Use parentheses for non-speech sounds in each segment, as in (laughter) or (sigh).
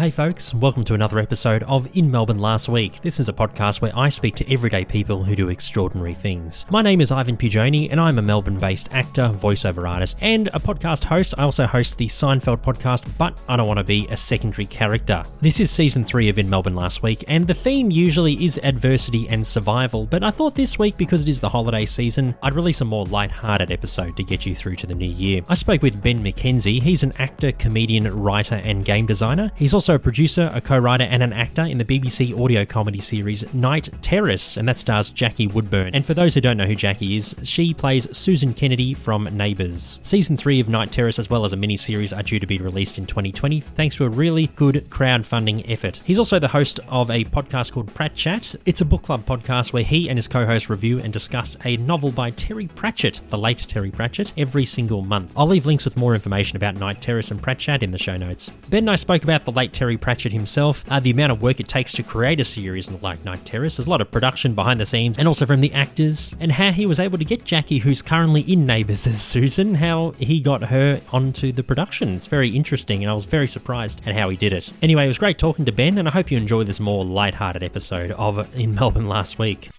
Hey folks, welcome to another episode of In Melbourne Last Week. This is a podcast where I speak to everyday people who do extraordinary things. My name is Ivan Pugioni and I'm a Melbourne based actor, voiceover artist, and a podcast host. I also host the Seinfeld podcast, but I don't want to be a secondary character. This is season 3 of In Melbourne Last Week, and the theme usually is adversity and survival, but I thought this week, because it is the holiday season, I'd release a more light-hearted episode to get you through to the new year. I spoke with Ben McKenzie. He's an actor, comedian, writer, and game designer. He's also a producer, a co writer, and an actor in the BBC audio comedy series Night Terrace, and that stars Jackie Woodburne. And for those who don't know who Jackie is, she plays Susan Kennedy from Neighbours. Season 3 of Night Terrace, as well as a mini series, are due to be released in 2020 thanks to a really good crowdfunding effort. He's also the host of a podcast called Pratt Chat. It's a book club podcast where he and his co host review and discuss a novel by Terry Pratchett, the late Terry Pratchett, every single month. I'll leave links with more information about Night Terrace and Pratt Chat in the show notes. Ben and I spoke about the late Terry Pratchett himself, uh, the amount of work it takes to create a series like Night Terrace. There's a lot of production behind the scenes and also from the actors, and how he was able to get Jackie, who's currently in Neighbours (laughs) as Susan, how he got her onto the production. It's very interesting, and I was very surprised at how he did it. Anyway, it was great talking to Ben, and I hope you enjoy this more light-hearted episode of In Melbourne Last Week.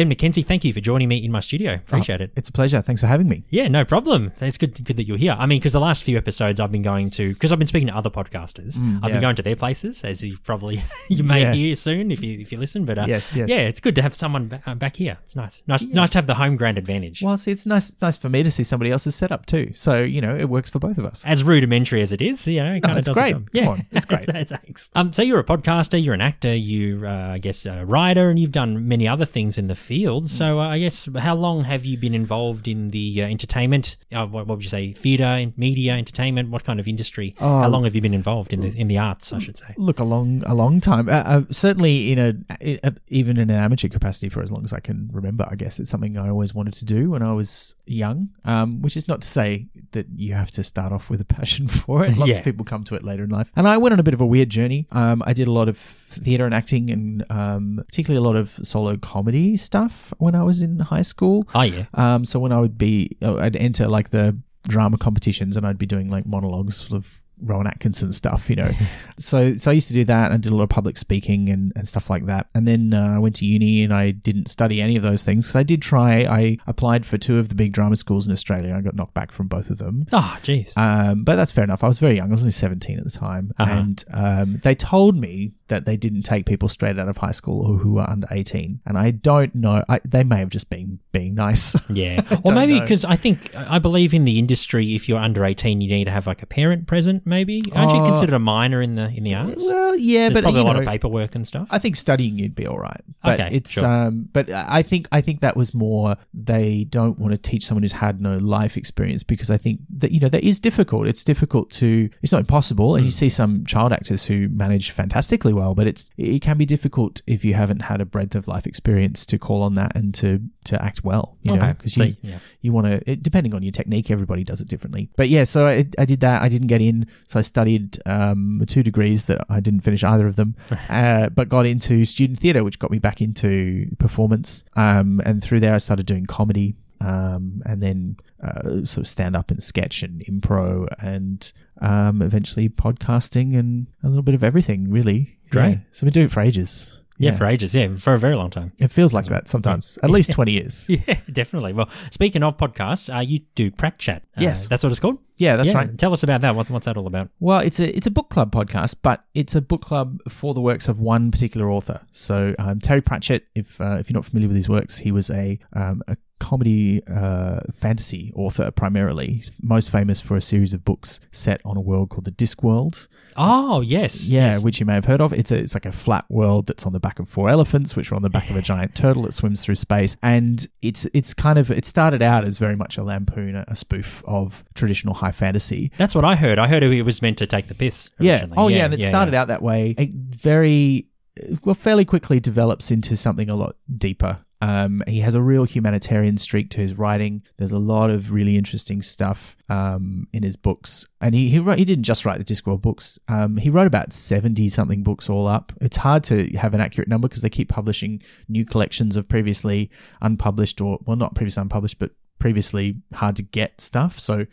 Ben McKenzie, thank you for joining me in my studio. Appreciate it. It's a pleasure. Thanks for having me. Yeah, no problem. It's good, good that you're here. I mean, because the last few episodes I've been going to, because I've been speaking to other podcasters, I've yeah. been going to their places, as you probably (laughs) you may Yeah. hear soon if you if you listen. But uh, Yes, yes. yeah, it's good to have someone uh, back here. It's nice, nice, nice to have the home ground advantage. Well, see, it's nice. It's nice for me to see somebody else's setup too. So you know, it works for both of us. as rudimentary as it is, you know, it kind of it's does great. the job. Come Yeah, on, it's great. (laughs) Thanks. Um, so you're a podcaster, you're an actor, you're, uh, I guess, a writer, and you've done many other things in the field. So Mm. uh, I guess, how long have you been involved in the uh, entertainment? Uh, what, what would you say, theatre, media, entertainment? What kind of industry? Oh. how long have you been involved in the in the arts? I should say. Look, a long, a long time. Uh, uh, certainly, in a uh, even in an amateur capacity for as long as I can remember. I guess it's something I always wanted to do when I was young. Um, which is not to say that you have to start off with a passion (laughs) for it. Lots Yeah. of people come to it later in life. And I went on a bit of a weird journey. Um, I did a lot of theatre and acting, and um, particularly a lot of solo comedy stuff when I was in high school. Oh yeah, Um, so when I would be, uh, I'd enter like the drama competitions, and I'd be doing like monologues of Rowan Atkinson stuff, you know. (laughs) so so I used to do that. and I did a lot of public speaking and, and stuff like that. And then uh, I went to uni, and I didn't study any of those things because I did try. I applied for two of the big drama schools in Australia. I got knocked back from both of them. oh jeez. Um, but that's fair enough. I was very young. I was only 17 at the time. Uh-huh. And um, they told me that they didn't take people straight out of high school or who were under 18. And I don't know. I, they may have just been nice. (laughs) Yeah, or maybe because I think I believe in the industry. If you're under eighteen, you need to have like a parent present. Maybe aren't you Uh, considered a minor in the in the arts? well, yeah, There's but probably you a lot know, of paperwork and stuff. I think studying you'd be all right. But Okay, it's sure. um but I think I think that was more they don't want to teach someone who's had no life experience because I think that you know that is difficult. It's difficult to it's not impossible Hmm. and you see some child actors who manage fantastically well, but it's it can be difficult if you haven't had a breadth of life experience to call on that and to to act well, you know, because so, you yeah. you want to depending on your technique everybody does it differently but yeah so I, I did that i didn't get in so i studied um, two degrees that i didn't finish either of them (laughs) uh, but got into student theatre which got me back into performance um, and through there i started doing comedy um, and then uh, sort of stand up and sketch and impro and um, eventually podcasting and a little bit of everything really Great. Yeah. so been doing it for ages yeah, for ages. Yeah, for a very long time. it feels like that sometimes at least (laughs) 20 years Yeah, definitely. Well, speaking of podcasts, uh, you do Pratt Chat. Uh, Yes. that's what it's called. yeah that's yeah. right Tell us about that. What, what's that all about? Well, it's a it's a book club podcast, but it's a book club for the works of one particular author. So um, Terry Pratchett, if uh, if you're not familiar with his works, he was a um, a comedy uh, fantasy author primarily. He's most famous for a series of books set on a world called the Discworld. Oh, yes. Yeah, yes. which you may have heard of. It's a it's like a flat world that's on the back of four elephants, which are on the back of a giant turtle that swims through space. And it's it's kind of it started out as very much a lampoon, a spoof of traditional high fantasy. That's what I heard. I heard it was meant to take the piss. Yeah. Oh, yeah. And it started out that way. It very, well, fairly quickly develops into something a lot deeper Um, he has a real humanitarian streak to his writing. There's a lot of really interesting stuff um, in his books, and he he, wrote, he didn't just write the Discworld books. Um, he wrote about seventy something books all up. It's hard to have an accurate number because they keep publishing new collections of previously unpublished or well, not previously unpublished, but previously hard to get stuff. So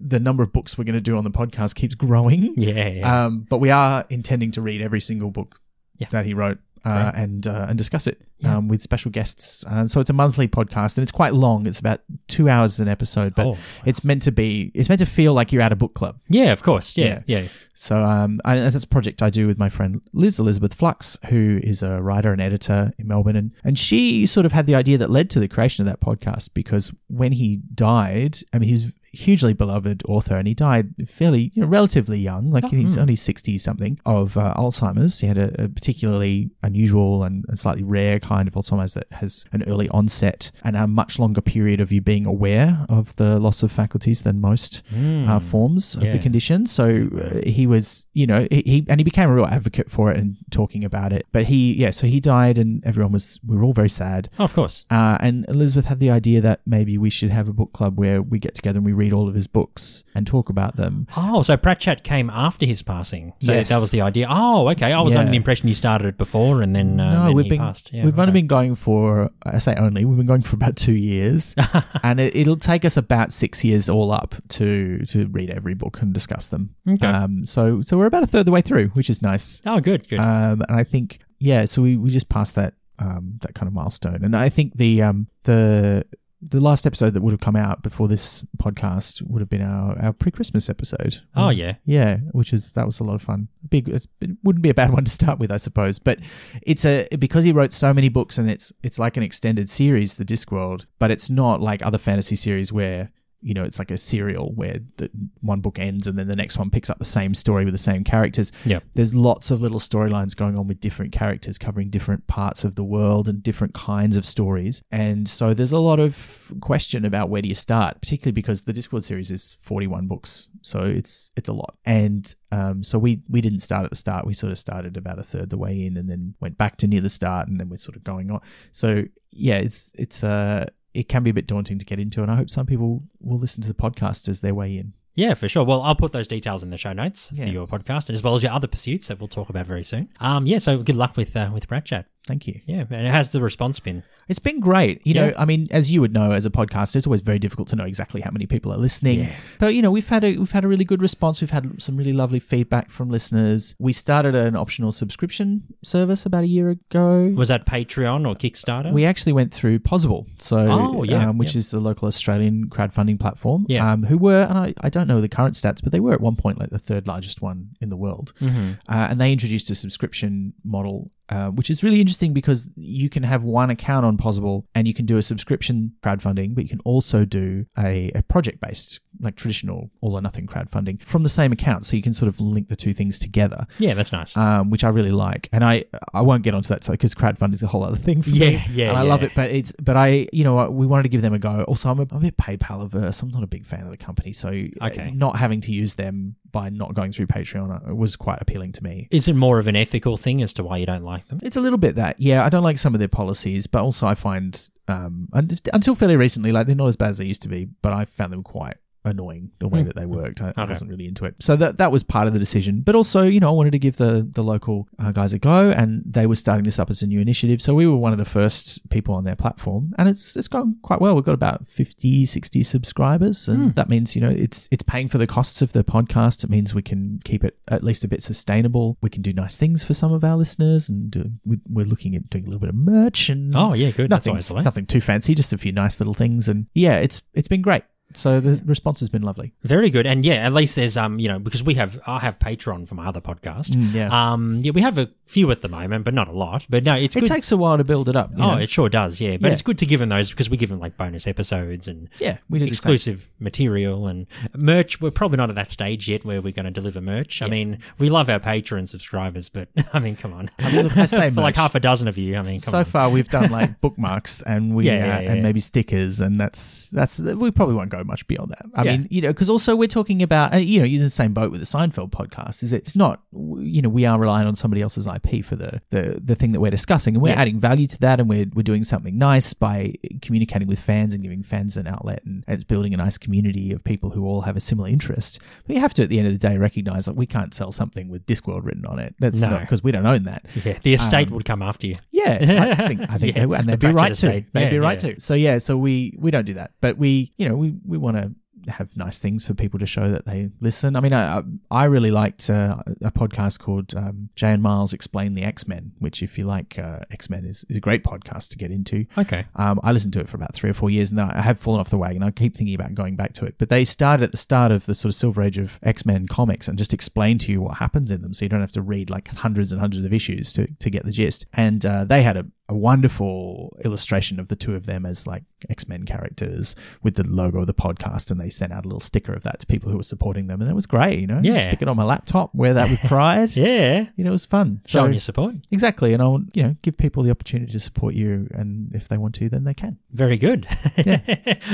the number of books we're going to do on the podcast keeps growing. Yeah, yeah. Um, but we are intending to read every single book Yeah. that he wrote uh, and uh, and discuss it Yeah. um, with special guests. Uh, so it's a monthly podcast and it's quite long. It's about two hours an episode, but Oh, wow. it's meant to be. It's meant to feel like you're at a book club. yeah, of course. Yeah, yeah. So um, I, that's a project I do with my friend Liz Elizabeth Flux, who is a writer and editor in Melbourne, and and she sort of had the idea that led to the creation of that podcast because when he died, I mean, he's hugely beloved author, and he died fairly, you know, relatively young, like Oh, he's hmm. only sixty something of uh, Alzheimer's. He had a, a particularly unusual and, and slightly rare kind of Alzheimer's that has an early onset and a much longer period of you being aware of the loss of faculties than most Mm. uh, forms of the condition. So uh, he was, you know, he, he and he became a real advocate for it and talking about it. But he, yeah, so he died, and everyone was, we were all very sad. Oh, of course. Uh, and Elizabeth had the idea that maybe we should have a book club where we get together and we read all of his books and talk about them. Oh, so Pratt Chat came after his passing. So Yes. that was the idea. Oh, okay. I was Yeah. under the impression you started it before and then, uh, no, then we've been passed. Yeah, we've only been going for I say only we've been going for about two years, (laughs) and it, it'll take us about six years all up to to read every book and discuss them. Okay. Um, so so we're about a third of the way through, which is nice. Oh, good, good. Um, and I think yeah, so we, we just passed that um, that kind of milestone, and I think the um, the the last episode that would have come out before this podcast would have been our, our pre Christmas episode. oh, Um, yeah. yeah, which is that was a lot of fun. Big, it's, it wouldn't be a bad (laughs) one to start with, I suppose. But it's a because he wrote so many books and it's it's like an extended series, the Discworld. But it's not like other fantasy series where you know it's like a serial where the one book ends and then the next one picks up the same story with the same characters. yeah There's lots of little storylines going on with different characters covering different parts of the world and different kinds of stories. And so there's a lot of question about where do you start, particularly because the Discworld series is 41 books. So it's it's a lot. And um, so we we didn't start at the start. We sort of started about a third the way in and then went back to near the start and then we're sort of going on. So yeah, it's it's uh it can be a bit daunting to get into and I hope some people will listen to the podcast as their way in. Yeah, for sure. Well, I'll put those details in the show notes Yeah. for your podcast, as well as your other pursuits that we'll talk about very soon. Um, yeah. So good luck with uh, with Pratt Chat. Thank you. Yeah, and how's the response been? It's been great. You know, I mean, as you would know as a podcaster, it's always very difficult to know exactly how many people are listening. Yeah. But you know, we've had a we've had a really good response. We've had some really lovely feedback from listeners. We started an optional subscription service about a year ago. Was that Patreon or Kickstarter? We actually went through Pozible, so Oh, yeah, um, which yeah. is the local Australian crowdfunding platform. Yeah. um, who were and I, I don't know the current stats, but they were at one point like the third largest one in the world. Mhm. Uh, and they introduced a subscription model, uh, which is really interesting because you can have one account on Pozible and you can do a subscription crowdfunding, but you can also do a, a project based, like traditional all or nothing crowdfunding from the same account. So you can sort of link the two things together. Yeah, that's nice. Um, which I really like, and I I won't get onto that because crowdfunding is a whole other thing for me. Yeah, yeah, and I love it, but it's but I you know we wanted to give them a go. Also, I'm a, I'm a bit PayPal averse. I'm not a big fan of the company, so uh, Okay. not having to use them by not going through Patreon uh, was quite appealing to me. Is it more of an ethical thing as to why you don't like them? It's a little bit that, yeah. I don't like some of their policies, but also I find um, un- until fairly recently, like they're not as bad as they used to be. But I found them quite annoying the way Hmm. that they worked. I, I wasn't really into it, so that that was part of the decision. But also, you know, I wanted to give the the local uh, guys a go, and they were starting this up as a new initiative. So we were one of the first people on their platform, and it's it's gone quite well. We've got about 50, 60 subscribers, and Hmm. that means you know it's it's paying for the costs of the podcast. It means we can keep it at least a bit sustainable. We can do nice things for some of our listeners, and do, we, we're looking at doing a little bit of merch and Oh, yeah, good. nothing That's always the nothing too fancy, just a few nice little things, and yeah, it's it's been great. So the response has been lovely. Very good, and yeah, at least there's um, you know, because we have I have Patreon for my other podcast. Mm, yeah. Um, yeah, we have a few at the moment, but not a lot. But no, it's it good. takes a while to build it up. oh, know? it sure does. Yeah, but Yeah. it's good to give them those because we give them like bonus episodes and yeah, we do exclusive material and merch. We're probably not at that stage yet where we're going to deliver merch. I mean, we love our Patreon subscribers, but (laughs) I mean, come on. I mean, look, I say (laughs) for like half a dozen of you. I mean, come so on. far we've done like (laughs) bookmarks and we Yeah, uh, yeah, yeah, and yeah. maybe stickers and that's that's we probably won't go much beyond that. I Yeah. mean, you know, because also we're talking about, uh, you know, you're in the same boat with the Seinfeld podcast. Is it's not, you know, we are relying on somebody else's IP for the the, the thing that we're discussing, and we're adding value to that, and we're we're doing something nice by communicating with fans and giving fans an outlet, and, and it's building a nice community of people who all have a similar interest. But you have to, at the end of the day, recognize that we can't sell something with Discworld written on it. That's No. not because we don't own that. Yeah, the estate Um, would come after you. Yeah, I think I (laughs) think Yeah, they and they'd be Pratchett right to. They'd Yeah, be right yeah. to. So yeah, so we we don't do that, but we you know we we want to have nice things for people to show that they listen. I mean, I I- really liked uh, a podcast called um, Jay and Miles Explain the X Men, which if you like uh, X Men is is a great podcast to get into. Okay. Um, I listened to it for about three or four years, and I have fallen off the wagon. I keep thinking about going back to it. But they started at the start of the sort of Silver Age of X Men comics and just explain to you what happens in them, so you don't have to read like hundreds and hundreds of issues to to get the gist. And uh, they had a, a wonderful illustration of the two of them as like X Men characters with the logo of the podcast, and they sent out a little sticker of that to people who were supporting them, and it was great. You know, Yeah. stick it on my laptop, wear that with (laughs) pride. Yeah. You know, it was fun. So Showing your support. exactly, and I'll you know give people the opportunity to support you, and if they want to, then they can. Very good. (laughs)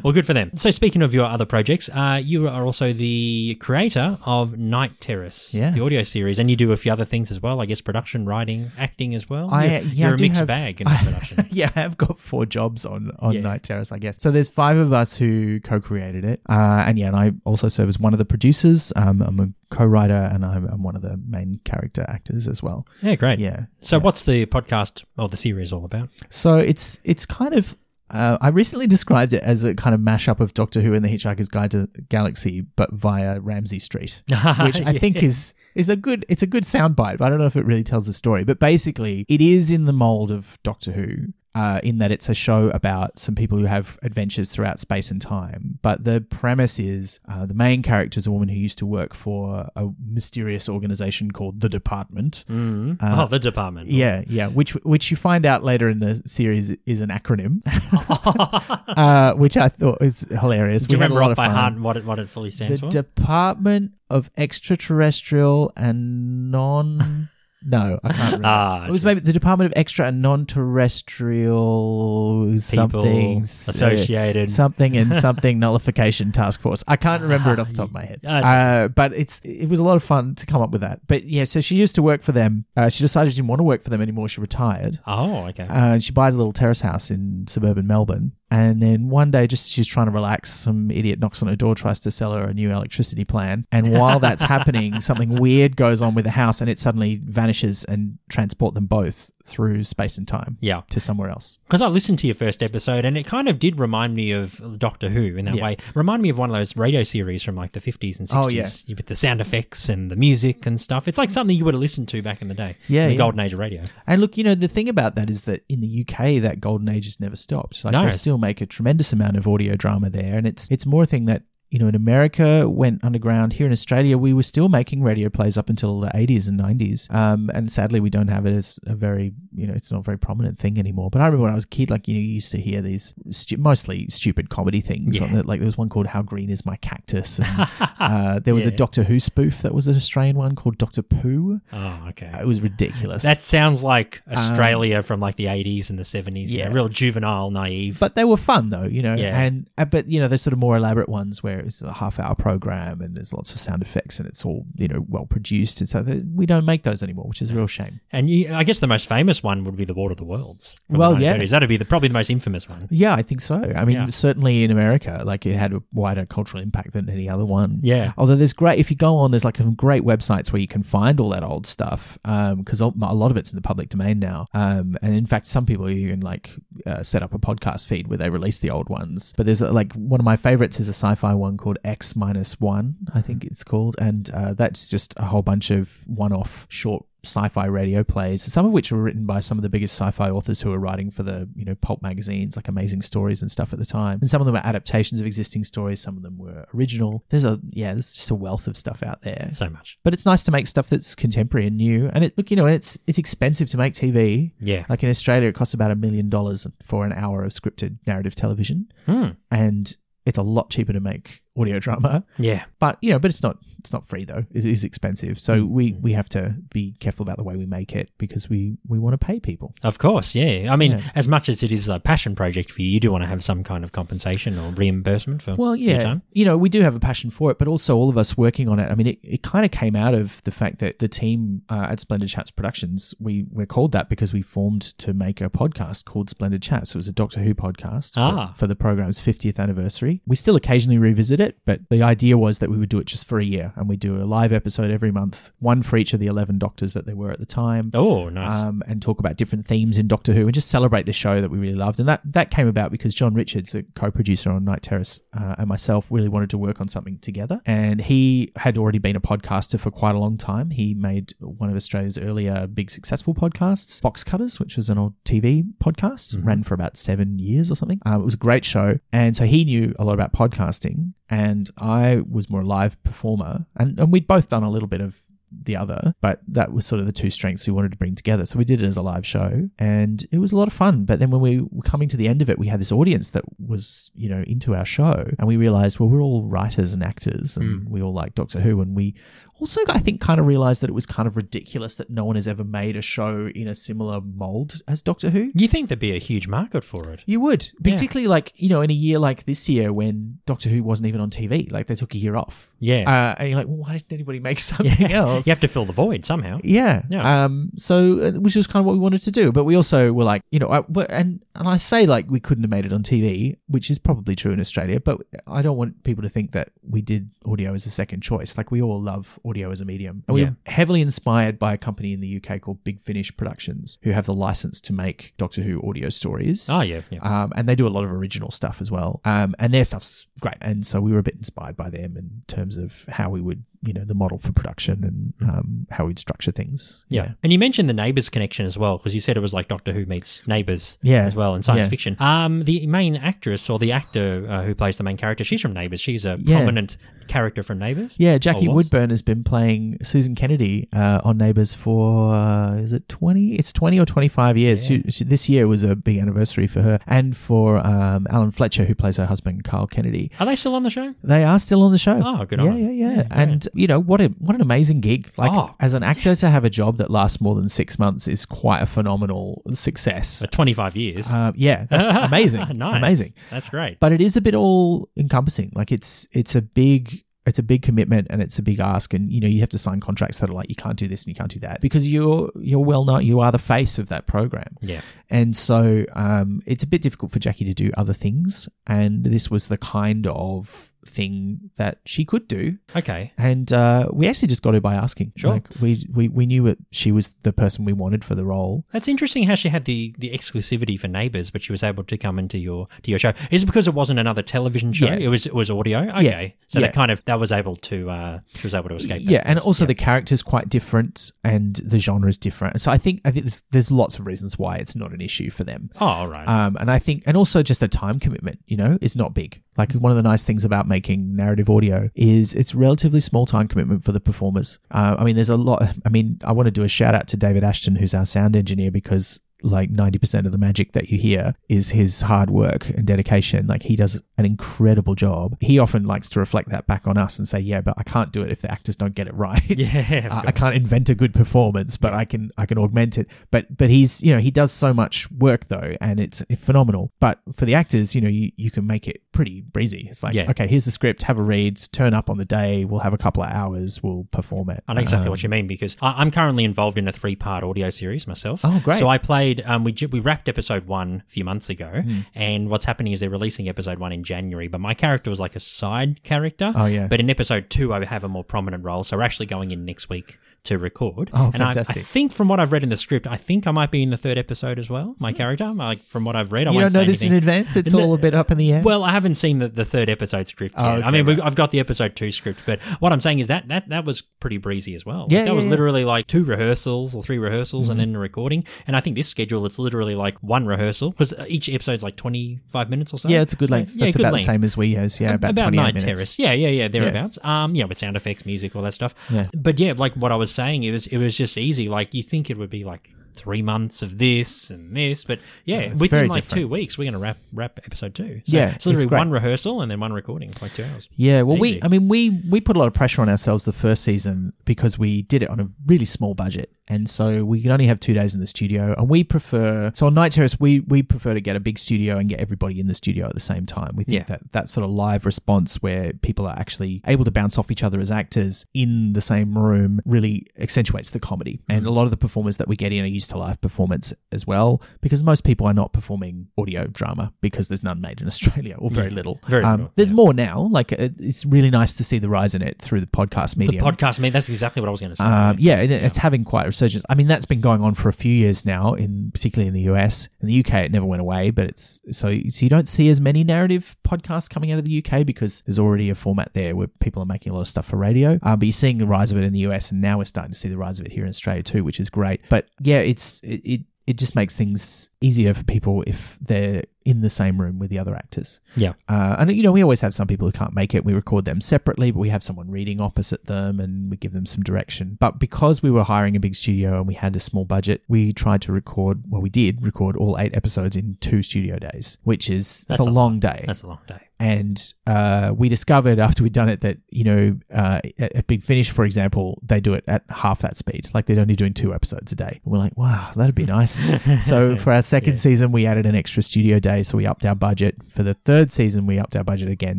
well, good for them. So, speaking of your other projects, uh, you are also the creator of Night Terrace, Yeah. the audio series, and you do a few other things as well. I guess production, writing, acting as well. I, you're, yeah, you're I a mixed have- bag in production. (laughs) yeah, I have got four jobs on on Yeah. Night Terrace, I guess. So there's five of us who co-created it, uh, and yeah, and I also serve as one of the producers. Um, I'm a co-writer, and I'm, I'm one of the main character actors as well. Yeah, great. Yeah. So, yeah. what's the podcast or the series all about? So it's it's kind of. Uh, I recently (laughs) described it as a kind of mashup of Doctor Who and The Hitchhiker's Guide to the Galaxy, but via Ramsay Street. (laughs) which I think is is a good it's a good soundbite, but I don't know if it really tells the story. But basically, it is in the mold of Doctor Who. Uh, in that it's a show about some people who have adventures throughout space and time. But the premise is uh, the main character is a woman who used to work for a mysterious organization called The Department. Mm. Uh, oh, the department. Yeah, yeah, which which you find out later in the series is an acronym, (laughs) uh, which I thought was hilarious. Do you We a remember off by fun heart what it, what it fully stands the for? Department of Extraterrestrial and Non. No, I can't remember. Ah, it was just- maybe the Department of Extra and Non-Terrestrial something associated. uh, something and (laughs) something nullification task force. I can't remember it off the top of my head. Ah, Uh, but it's it was a lot of fun to come up with that. But yeah, so she used to work for them. Uh, she decided she didn't want to work for them anymore. She retired. oh, okay. Uh, and she buys a little terrace house in suburban Melbourne. And then one day, just she's trying to relax, some idiot knocks on her door, tries to sell her a new electricity plan. And (laughs) while that's happening, something weird goes on with the house, and it suddenly vanishes and transport them both through space and time yeah. to somewhere else. Because I listened to your first episode and it kind of did remind me of Doctor Who in that Yeah. way. Remind me of one of those radio series from like the 50s and 60s. Oh, yeah. With the sound effects and the music and stuff. It's like something you would have listened to back in the day. Yeah, the yeah. golden age of radio. And look, you know, the thing about that is that in the UK, that golden age has never stopped. Like No. they still make a tremendous amount of audio drama there, and it's it's more a thing that you know in America went underground. Here in Australia, we were still making radio plays up until the eighties and nineties, um, and sadly, we don't have it as a very you know it's not a very prominent thing anymore. But I remember when I was a kid, like you know, you used to hear these stu- mostly stupid comedy things. Yeah. On the, like there was one called "How Green Is My Cactus." (laughs) And, uh, there was a Doctor Who spoof that was an Australian one called Doctor Pooh. Oh, okay. It was ridiculous. That sounds like Australia from like the 80s and the 70s. Yeah. Um, yeah. real juvenile, naive. but they were fun though, you know. Yeah. And uh, but you know, there's sort of more elaborate ones where it's a half hour program and there's lots of sound effects and it's all you know well produced. And so we don't make those anymore, which is a real shame. and you, I guess the most famous one would be The War of the Worlds. from the Well, yeah. That'd be the, probably the most infamous one. Yeah, I think so. I mean, Yeah. certainly in America, like it had a wider cultural impact than any other one. Yeah. Although there's great, if you go on, there's like some great websites where you can find all that old stuff because a lot of it's in the public domain now. Um, and in fact, some people even like uh, set up a podcast feed where they release the old ones. But there's like one of my favorites is a sci-fi one called X minus one, I think it's called, and uh, that's just a whole bunch of one-off short sci-fi radio plays some of which were written by some of the biggest sci-fi authors who were writing for the you know pulp magazines like amazing stories and stuff at the time. And some of them were adaptations of existing stories some of them were original. There's a yeah there's just a wealth of stuff out there. So much. but it's nice to make stuff that's contemporary and new. And it look you know it's it's expensive to make tv Yeah. like in australia it costs about a million dollars for an hour of scripted narrative television. Hmm. and it's a lot cheaper to make audio drama. Yeah. But you know, but it's not it's not free though. It is expensive. So we we have to be careful about the way we make it because we we want to pay people. Of course, yeah. I mean, Yeah. as much as it is a passion project for you, you do want to have some kind of compensation or reimbursement for Well, for your yeah, time. you know, we do have a passion for it, but also all of us working on it. I mean, it, it kind of came out of the fact that the team uh, at Splendid Chaps Productions, we we're called that because we formed to make a podcast called Splendid Chaps. It was a Doctor Who podcast for- Ah. for, the program's 50th anniversary. We still occasionally revisit it, but the idea was that we would do it just for a year, and we'd do a live episode every month, one for each of the 11 Doctors that there were at the time Oh, nice. um, and talk about different themes in Doctor Who and just celebrate the show that we really loved. And that that came about because John Richards, a co-producer on Night Terrace, uh, and myself really wanted to work on something together. And he had already been a podcaster for quite a long time. He made one of Australia's earlier big successful podcasts, Box Cutters, which was an old TV podcast, ran for about seven years or something. Um, it was a great show, and so he knew a lot about podcasting, and I was more a live performer, and, and we'd both done a little bit of the other, but that was sort of the two strengths we wanted to bring together. So we did it as a live show and it was a lot of fun. But then when we were coming to the end of it, we had this audience that was, you know, into our show and we realized, well, we're all writers and actors and hmm. we all like Doctor Who. And we also, I think, kind of realized that it was kind of ridiculous that no one has ever made a show in a similar mold as Doctor Who. you think there'd be a huge market for it? You would, Yeah. particularly like, you know, in a year like this year when Doctor Who wasn't even on TV, like they took a year off. Yeah. Uh, and you're like, well, why didn't anybody make (laughs) something yeah. else? You have to fill the void somehow. Yeah. Yeah. Um. So, uh, which was kind of what we wanted to do, but we also were like, you know, I, and and I say like we couldn't have made it on TV, which is probably true in Australia, but I don't want people to think that we did audio as a second choice. Like we all love audio as a medium, and Yeah. we're heavily inspired by a company in the UK called Big Finish Productions, who have the license to make Doctor Who audio stories. Oh, yeah. yeah. Um, and they do a lot of original stuff as well. Um, and their stuff's great. And so we were a bit inspired by them in terms of how we would, you know, the model for production and um, how we'd structure things. Yeah. And you mentioned the Neighbours connection as well, because you said it was like Doctor Who meets Neighbours Yeah. as well in science Yeah. fiction. Um, the main actress or the actor uh, who plays the main character, she's from Neighbours. She's a Yeah. prominent character from Neighbours. Yeah, Jackie Or. Woodburne has been playing Susan Kennedy uh, on Neighbours for uh, is it twenty? It's twenty or twenty five years. She, she, this year was a big anniversary for her, and for um, Alan Fletcher, who plays her husband Carl Kennedy. Are they still on the show? They are still on the show. Oh, good yeah, on yeah, yeah, Yeah, yeah. And you know what? A, what an amazing gig! Like Oh. as an actor to have a job that lasts more than six months is quite a phenomenal success. For 25 years. Um, yeah, that's (laughs) amazing, nice. amazing. That's great. But it is a bit all encompassing. Like it's it's a big it's a big commitment and it's a big ask and you know you have to sign contracts that are like you can't do this and you can't do that because you're you're well known you are the face of that program yeah. and so um, it's a bit difficult for Jackie to do other things and this was the kind of thing that she could do Okay. and uh, we actually just got her by asking Sure. like we, we we knew that she was the person we wanted for the role That's interesting how she had the, the exclusivity for Neighbours, but she was able to come into your to your show. Is it because it wasn't another television show? Yeah. It was it was audio. Okay, so Yeah. that kind of that was able to uh, she was able to escape. That Yeah, and also Yeah. the character's quite different, and the genre is different. So I think I think there's, there's lots of reasons why it's not an issue for them. oh, all right. Um, and I think, and also just the time commitment, you know, is not big. Like one of the nice things about making narrative audio is it's relatively small time commitment for the performers. Uh, I mean, there's a lot. I mean, I want to do a shout out to David Ashton, who's our sound engineer, because like 90% of the magic that you hear is his hard work and dedication. Like he does an incredible job. He often likes to reflect that back on us and say, yeah, but I can't do it if the actors don't get it (laughs) right. Yeah, Uh, I can't invent a good performance, but I can I can augment it. But but he's you know he does so much work though, and it's phenomenal. But for the actors, you know you, you can make it pretty breezy. It's like Yeah. okay, here's the script, have a read, turn up on the day, we'll have a couple of hours, we'll perform it. I know exactly Um, what you mean because I, I'm currently involved in a three part audio series myself. Oh, great. So I played, um, we, we wrapped episode one a few months ago, Hmm. and what's happening is they're releasing episode one in January, but my character was like a side character. Oh, yeah. But in episode two, I have a more prominent role, so we're actually going in next week to record. Oh, and I, I think from what I've read in the script, I think I might be in the third episode as well, my character. Like, from what I've read, I You don't know this in advance. It's No, all a bit up in the air. Well, I haven't seen the, the third episode script yet. Oh, I mean, right. I've got the episode two script, but what I'm saying is that that, that was pretty breezy as well. Like, Yeah, that yeah, was yeah. literally like two rehearsals or three rehearsals Mm-hmm. and then a recording. And I think this schedule it's literally like one rehearsal because each episode's like 25 minutes or so. yeah, it's a good length. Yeah, That's good about length. the same as we has. Yeah, about, about 28 Night minutes. Terrace. Yeah, yeah, yeah, thereabouts. Um, yeah, with sound effects, music, all that stuff. Yeah. But yeah, like what I was saying, it was it was just easy. Like you think it would be like three months of this and this. But yeah, it's within like different. two weeks, we're going to wrap wrap episode two. So Yeah, it's literally it's one rehearsal and then one recording, like two hours. Yeah, well, we, I mean, we we put a lot of pressure on ourselves the first season because we did it on a really small budget, and so we could only have two days in the studio. And we prefer, so on Night Terrace, we we prefer to get a big studio and get everybody in the studio at the same time. We think Yeah. that that sort of live response where people are actually able to bounce off each other as actors in the same room really accentuates the comedy. Mm. And a lot of the performers that we get in are to live performance as well, because most people are not performing audio drama because there's none made in (laughs) Australia or very Yeah, little. very Um, little, There's yeah. more now. Like it, it's really nice to see the rise in it through the podcast The podcast, I mean, that's exactly what I was going to say. Um, yeah, and it's having quite a resurgence. I mean, that's been going on for a few years now, in particularly in the US. In the UK, it never went away, but it's so so you don't see as many narrative podcasts coming out of the UK because there's already a format there where people are making a lot of stuff for radio. Um, but you're seeing the rise of it in the US, and now we're starting to see the rise of it here in Australia too, which is great. But yeah, it's it. it it just makes things easier for people if they're in the same room with the other actors. Yeah. Uh, and you know, we always have some people who can't make it. We record them separately, but we have someone reading opposite them, and we give them some direction. But because we were hiring a big studio and we had a small budget, we tried to record. Well, we did record all eight episodes in two studio days, which is that's, a, a long day. That's a long day. and uh, we discovered after we'd done it that you know uh, at, at Big Finish, for example, they do it at half that speed. Like they're only doing two episodes a day. And we're like, wow, that'd be nice. (laughs) so for our second Yeah. season, we added an extra studio day, so we upped our budget. For the third season, we upped our budget again,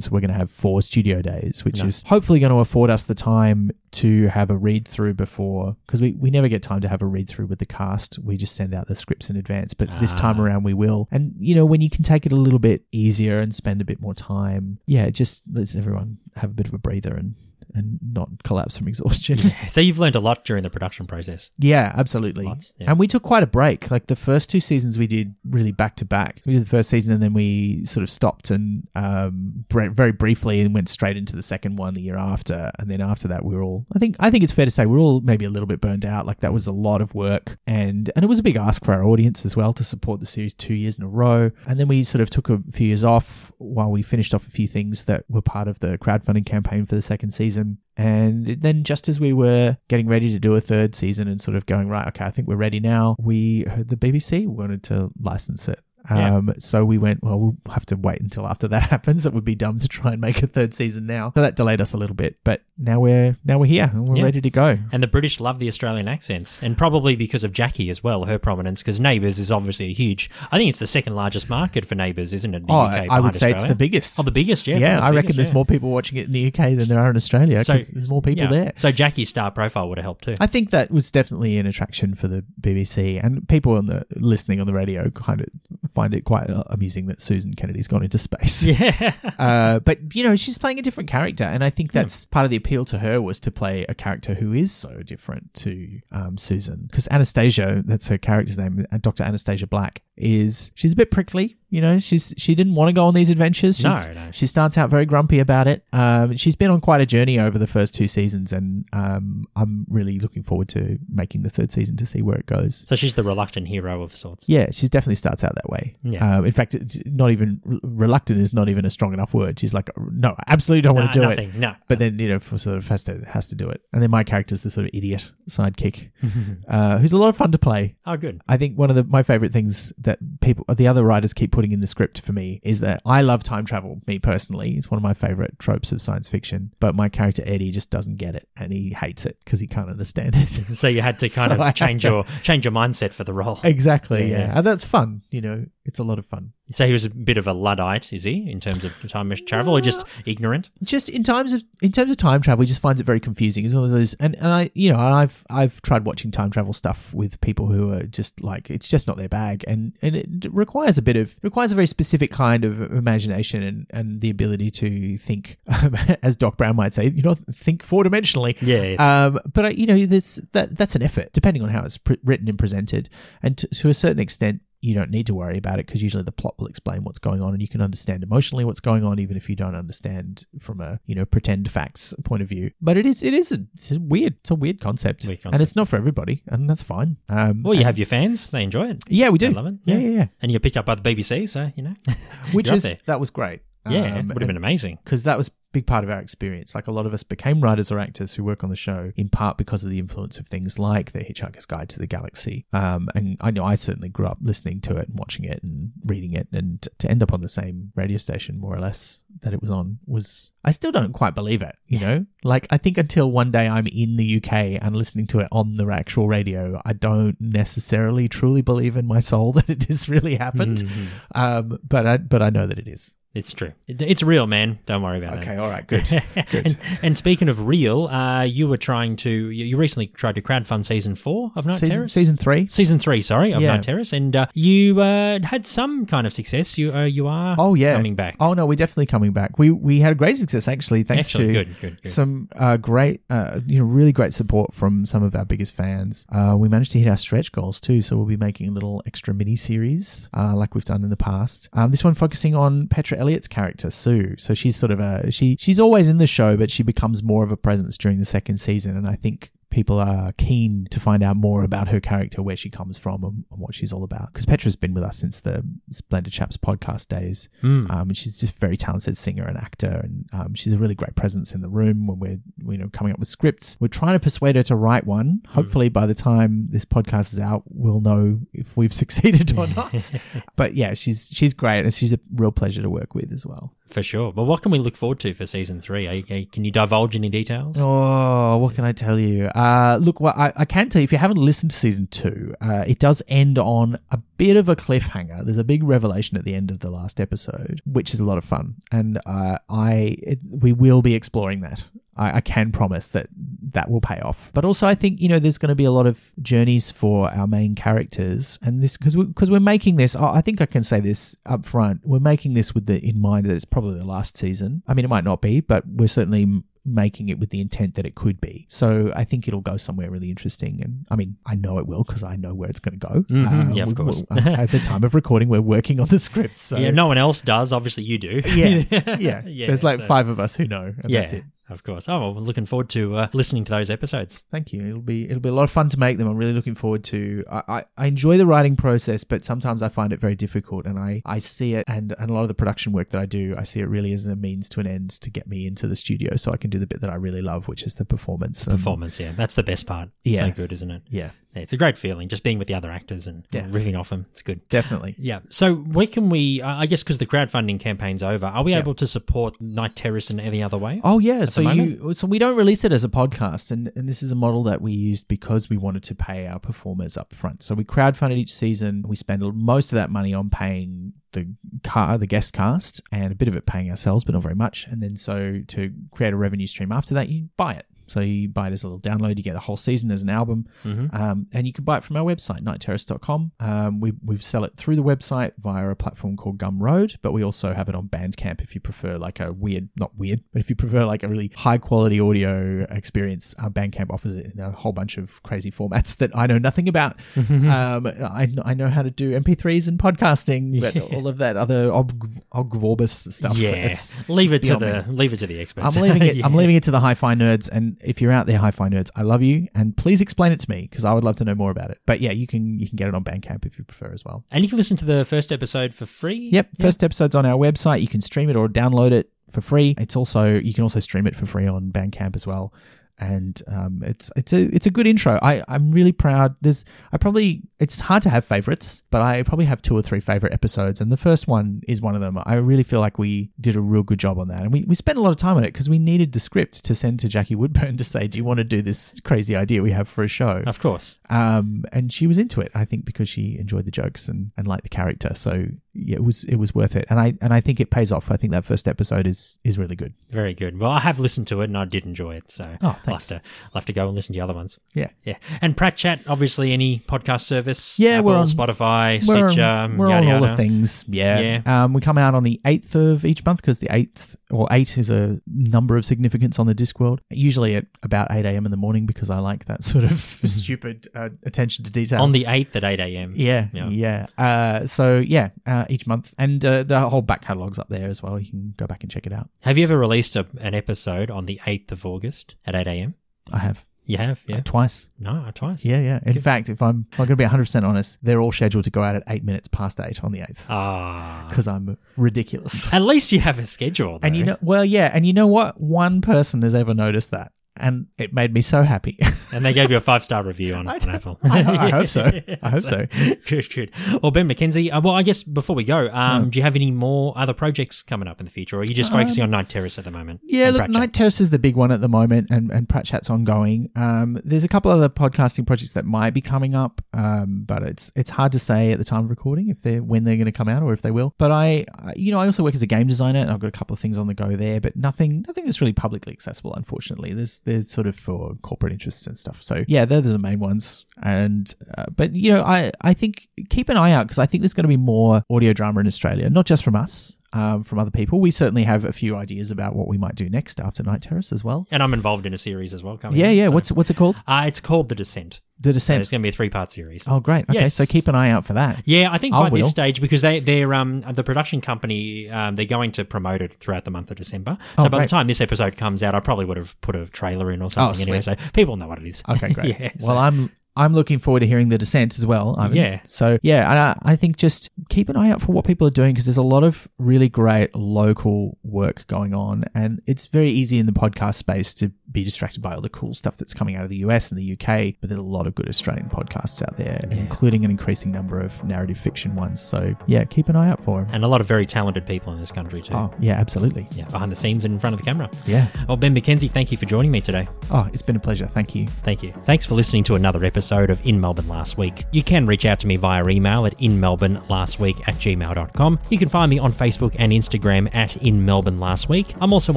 so we're going to have four studio days, which Nice. is hopefully going to afford us the time to have a read through before because we, we never get time to have a read through with the cast we just send out the scripts in advance but this time Ah. around we will and you know when you can take it a little bit easier and spend a bit more time yeah it just lets everyone have a bit of a breather and and not collapse from (laughs) exhaustion So you've learned a lot during the production process. Yeah, absolutely. Lots, yeah. And we took quite a break. Like the first two seasons, we did really back to back. We did the first season, and then we sort of stopped and um, very briefly, and went straight into the second one the year after. And then after that, we were all. I think I think it's fair to say we're all maybe a little bit burned out. Like that was a lot of work, and and it was a big ask for our audience as well to support the series two years in a row. And then we sort of took a few years off while we finished off a few things that were part of the crowdfunding campaign for the second season. And then, just as we were getting ready to do a third season and sort of going, right, okay, I think we're ready now, we heard the BBC wanted to license it. Yeah. Um, so we went, well, we'll have to wait until after that (laughs) happens. It would be dumb to try and make a third season now. So that delayed us a little bit, but now we're now we're here and we're Yeah. ready to go. And the British love the Australian accents, and probably because of Jackie as well, her prominence, because Neighbours is obviously a huge. I think it's the second largest market for Neighbours, isn't it? Oh, UK, I would say it's the biggest. Oh, the biggest, yeah. yeah, I reckon there's yeah. more people watching it in the UK than there are in Australia So- there's more people yeah. there. So Jackie's star profile would have helped too. I think that was definitely an attraction for the BBC, and people on the listening on the radio kind of find it quite uh, amusing that Susan Kennedy's gone into space. (laughs) yeah. (laughs) Uh, but you know, she's playing a different character, and I think that's part of the appeal to her was to play a character who is so different to um, Susan. Because Anastasia, that's her character's name, uh, Dr. Anastasia Black, is she's a bit prickly. You know, she's she didn't want to go on these adventures. She's, No, no. She starts out very grumpy about it. Um, she's been on quite a journey over the first two seasons, and um, I'm really looking forward to making the third season to see where it goes. So she's the reluctant hero of sorts. Yeah, she definitely starts out that way. Yeah. Um, in fact, it's not even reluctant is not even a strong enough word. She's like, no, I absolutely don't want to do Nah, it. nothing, No. But then you know, for sort of has to has to do it. And then my character's the sort of idiot sidekick, (laughs) uh, who's a lot of fun to play. oh, good. I think one of the my favorite things that people, the other writers, keep putting in the script for me is that I love time travel. Me personally, it's one of my favorite tropes of science fiction. But my character Eddie just doesn't get it, and he hates it because he can't understand it. (laughs) So you had to (laughs) kind So of change to- your change your mindset for the role. exactly, Yeah. yeah. and that's fun. You know, it's a lot of fun. So he was a bit of a luddite, is he, in terms of time travel, or just ignorant? just in times of in terms of time travel, he just finds it very confusing. It's one of those, and, and I, you know, I've I've tried watching time travel stuff with people who are just like it's just not their bag, and and it requires a bit of requires a very specific kind of imagination and and the ability to think, (laughs) as Doc Brown might say, you know, think four dimensionally. Yeah. Um, but uh, you know, this that that's an effort, depending on how it's pr- written and presented, and to, to a certain extent, you don't need to worry about it because usually the plot will explain what's going on, and you can understand emotionally what's going on, even if you don't understand from a you know pretend facts point of view. But it is it is a, it's a weird it's a weird concept, Weird and it's not for everybody, and that's fine. Um, well, you have your fans; they enjoy it. yeah, we do They love it. Yeah, yeah, yeah. And you get picked up by the BBC, so you know. (laughs) Which is that was great. Yeah, it would have been amazing. because that was a big part of our experience. Like a lot of us became writers or actors who work on the show in part because of the influence of things like The Hitchhiker's Guide to the Galaxy. Um, and I know I certainly grew up listening to it and watching it and reading it, and to end up on the same radio station more or less that it was on was I still don't quite believe it. You know, like I think until one day I'm in the UK and listening to it on the actual radio, I don't necessarily truly believe in my soul (laughs) that it has really happened. Mhm. Um, but I but I know that it is. It's true. It's real, man. Don't worry about it. Okay, it. all right, good, (laughs) good. and, and speaking of real, uh, you were trying to, you, recently tried to crowdfund season four of Night season, Terrace? season three. Season three, sorry, of Yeah. Night Terrace, and uh, you uh, had some kind of success. You uh, you are Oh yeah, coming back. Oh no, we're definitely coming back. We we had a great success actually, thanks Excellent, to good, good, good. some uh, great, uh, you know, really great support from some of our biggest fans. Uh, we managed to hit our stretch goals too, so we'll be making a little extra mini series uh, like we've done in the past. Um, this one focusing on Petra Elliott's character Sue. So she's sort of a she she's always in the show, but she becomes more of a presence during the second season, and I think people are keen to find out more about her character, where she comes from, and, and what she's all about. Because Petra's been with us since the Splendid Chaps podcast days, Mm. um, and she's just a very talented singer and actor, and um, she's a really great presence in the room when we're you know coming up with scripts. We're trying to persuade her to write one. Hopefully, by the time this podcast is out, we'll know if we've (laughs) succeeded or not. (laughs) but yeah, she's she's great, and she's a real pleasure to work with as well. For sure. But what can we look forward to for season three? Are you- are you- can you divulge any details? Oh, what can I tell you? Uh, look, well, I, I can tell you if you haven't listened to season two, uh, it does end on a bit of a cliffhanger. There's a big revelation at the end of the last episode, which is a lot of fun, and uh, I it, we will be exploring that. I, I can promise that that will pay off. But also, I think you know there's going to be a lot of journeys for our main characters, and this because because we, are making this. I think I can say this up front. We're making this with the in mind that it's probably the last season. I mean, it might not be, but we're certainly making it with the intent that it could be. So I think it'll go somewhere really interesting. And I mean, I know it will because I know where it's going to go. Mhm. Yeah, of we- course. we- at the time of recording, we're working on the scripts. So yeah, no one else does. Obviously, you do. (laughs) yeah, yeah. There's like so- five of us who know, and Yeah, that's it. Of course. Oh, well, looking forward to uh, listening to those episodes. Thank you. It'll be it'll be a lot of fun to make them. I'm really looking forward to. I, I, I enjoy the writing process, but sometimes I find it very difficult, and I, I see it and, and a lot of the production work that I do, I see it really as a means to an end to get me into the studio, so I can do the bit that I really love, which is the performance. Performance, yeah. That's the best part. Yeah. so good, isn't it? Yeah, it's a great feeling just being with the other actors and Yeah. riffing off them. It's good. definitely. Yeah. So where can we? I I guess because the crowdfunding campaign's over, are we Yeah. able to support Night Terrace in any other way? Oh yeah, so you so we don't release it as a podcast, and and this is a model that we used because we wanted to pay our performers up front. So we crowdfunded each season. We spend most of that money on paying the car, the guest cast, and a bit of it paying ourselves, but not very much. And then so to create a revenue stream after that, you buy it. So you buy it as a little download. You get the whole season as an album, Mhm. um, and you can buy it from our website, nightterrace.com. Um, we, we sell it through the website via a platform called Gumroad, but we also have it on Bandcamp if you prefer like a weird, not weird, but if you prefer like a really high quality audio experience. Uh, Bandcamp offers it in a whole bunch of crazy formats that I know nothing about. (laughs) um, I, I know how to do MP3s and podcasting, but all of that other og- Ogg Vorbis stuff. yeah. it's- leave it to the leave it to the experts. I'm leaving it. (laughs) I'm leaving it to the hi-fi nerds. And if you're out there, hi-fi nerds, I love you, and please explain it to me because I would love to know more about it. But yeah, you can you can get it on Bandcamp if you prefer as well. And you can listen to the first episode for free. Yep, Yeah. first episode's on our website. You can stream it or download it for free. It's also you can also stream it for free on Bandcamp as well. And um, it's it's a it's a good intro. I I'm really proud. There's I probably it's hard to have favorites, but I probably have two or three favorite episodes, and the first one is one of them. I really feel like we did a real good job on that, and we we spent a lot of time on it because we needed the script to send to Jackie Woodburne (laughs) to say, "Do you want to do this crazy idea we have for a show?" Of course. Um, and she was into it. I think because she enjoyed the jokes and, and liked the character. So yeah, it was it was worth it. And I and I think it pays off. I think that first episode is is really good. Very good. Well, I have listened to it and I did enjoy it. So Oh, I'll, have to, I'll have to go and listen to the other ones. Yeah, Yeah. And Pratt Chat, obviously, any podcast service? Yeah, Apple, we're on- Spotify, we're Stitcher, on, we're yada on all yada. the things. Yeah, Yeah. Um, we come out on the eighth of each month because the eighth or eight is a number of significance on the Discworld. Usually at about eight a.m. in the morning because I like that sort of (laughs) stupid uh, attention to detail. On the 8th at 8 a.m. Yeah, Yeah. yeah. Uh, so yeah, uh, each month, and uh, the whole back catalog's up there as well. You can go back and check it out. Have you ever released a, an episode on the 8th of August at 8 a.m.? I have. You have, yeah. twice. No, twice. Yeah, yeah. In fact, if I'm, if I'm going to be 100 percent honest, they're all scheduled to go out at eight minutes past eight on the eighth Ah. because I'm ridiculous. At least you have a schedule. And you know, well, yeah, and you know what? One person has ever noticed that, and it made me so happy. (laughs) And they gave you a five star review on, (laughs) on Apple. (laughs) I- I hope so. I hope so. Good, good. Well, Ben McKenzie, uh, well, I guess before we go, um, do you have any more other projects coming up in the future, or are you just focusing on Night Terrace at the moment? Um, Yeah, look, Night Terrace is the big one at the moment, and, and Pratt Chat's ongoing. Um, there's a couple other podcasting projects that might be coming up, um, but it's it's hard to say at the time of recording if they're when they're going to come out or if they will. But I, I- you know, I also work as a game designer, and I've got a couple of things on the go there, but nothing nothing that's really publicly accessible. Unfortunately, there's there's sort of for corporate interests and stuff. So yeah, they're the main ones. And uh, but you know, I I think keep an eye out because I think there's going to be more audio drama in Australia, not just from us um, from other people. We certainly have a few ideas about what we might do next after Night Terrace as well. And I'm involved in a series as well. Coming Yeah, yeah. so- What's what's it called? Uh, it's called The Descent. The So it's going to be a three part series. Oh, great. Okay, Yes. so keep an eye out for that. Yeah, I think I by this will. stage because they they're um the production company um they're going to promote it throughout the month of December. So Oh, by great. the time this episode comes out, I probably would have put a trailer in or something anyway, so people know what it is. Okay, (laughs) great. yeah, so- well, I'm I'm looking forward to hearing the dissent as well. Yeah. So yeah, I, I think just keep an eye out for what people are doing because there's a lot of really great local work going on, and it's very easy in the podcast space to be distracted by all the cool stuff that's coming out of the US and the UK. But there's a lot of good Australian podcasts out there, Yeah. including an increasing number of narrative fiction ones. So yeah, keep an eye out for them. and a lot of very talented people in this country too. Oh yeah, absolutely. Yeah, behind the scenes and in front of the camera. Yeah. Well, Ben McKenzie, thank you for joining me today. Oh, it's been a pleasure. Thank you. Thank you. Thanks for listening to another episode of In Melbourne Last Week. You can reach out to me via email at inmelbournelastweek at gmail.com. You can find me on Facebook and Instagram at In Melbourne Last Week. I'm also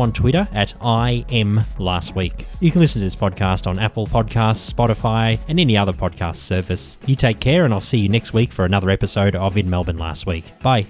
on Twitter at I am Last Week. You can listen to this podcast on Apple Podcasts, Spotify, and any other podcast service. You take care, and I'll see you next week for another episode of In Melbourne Last Week. Bye.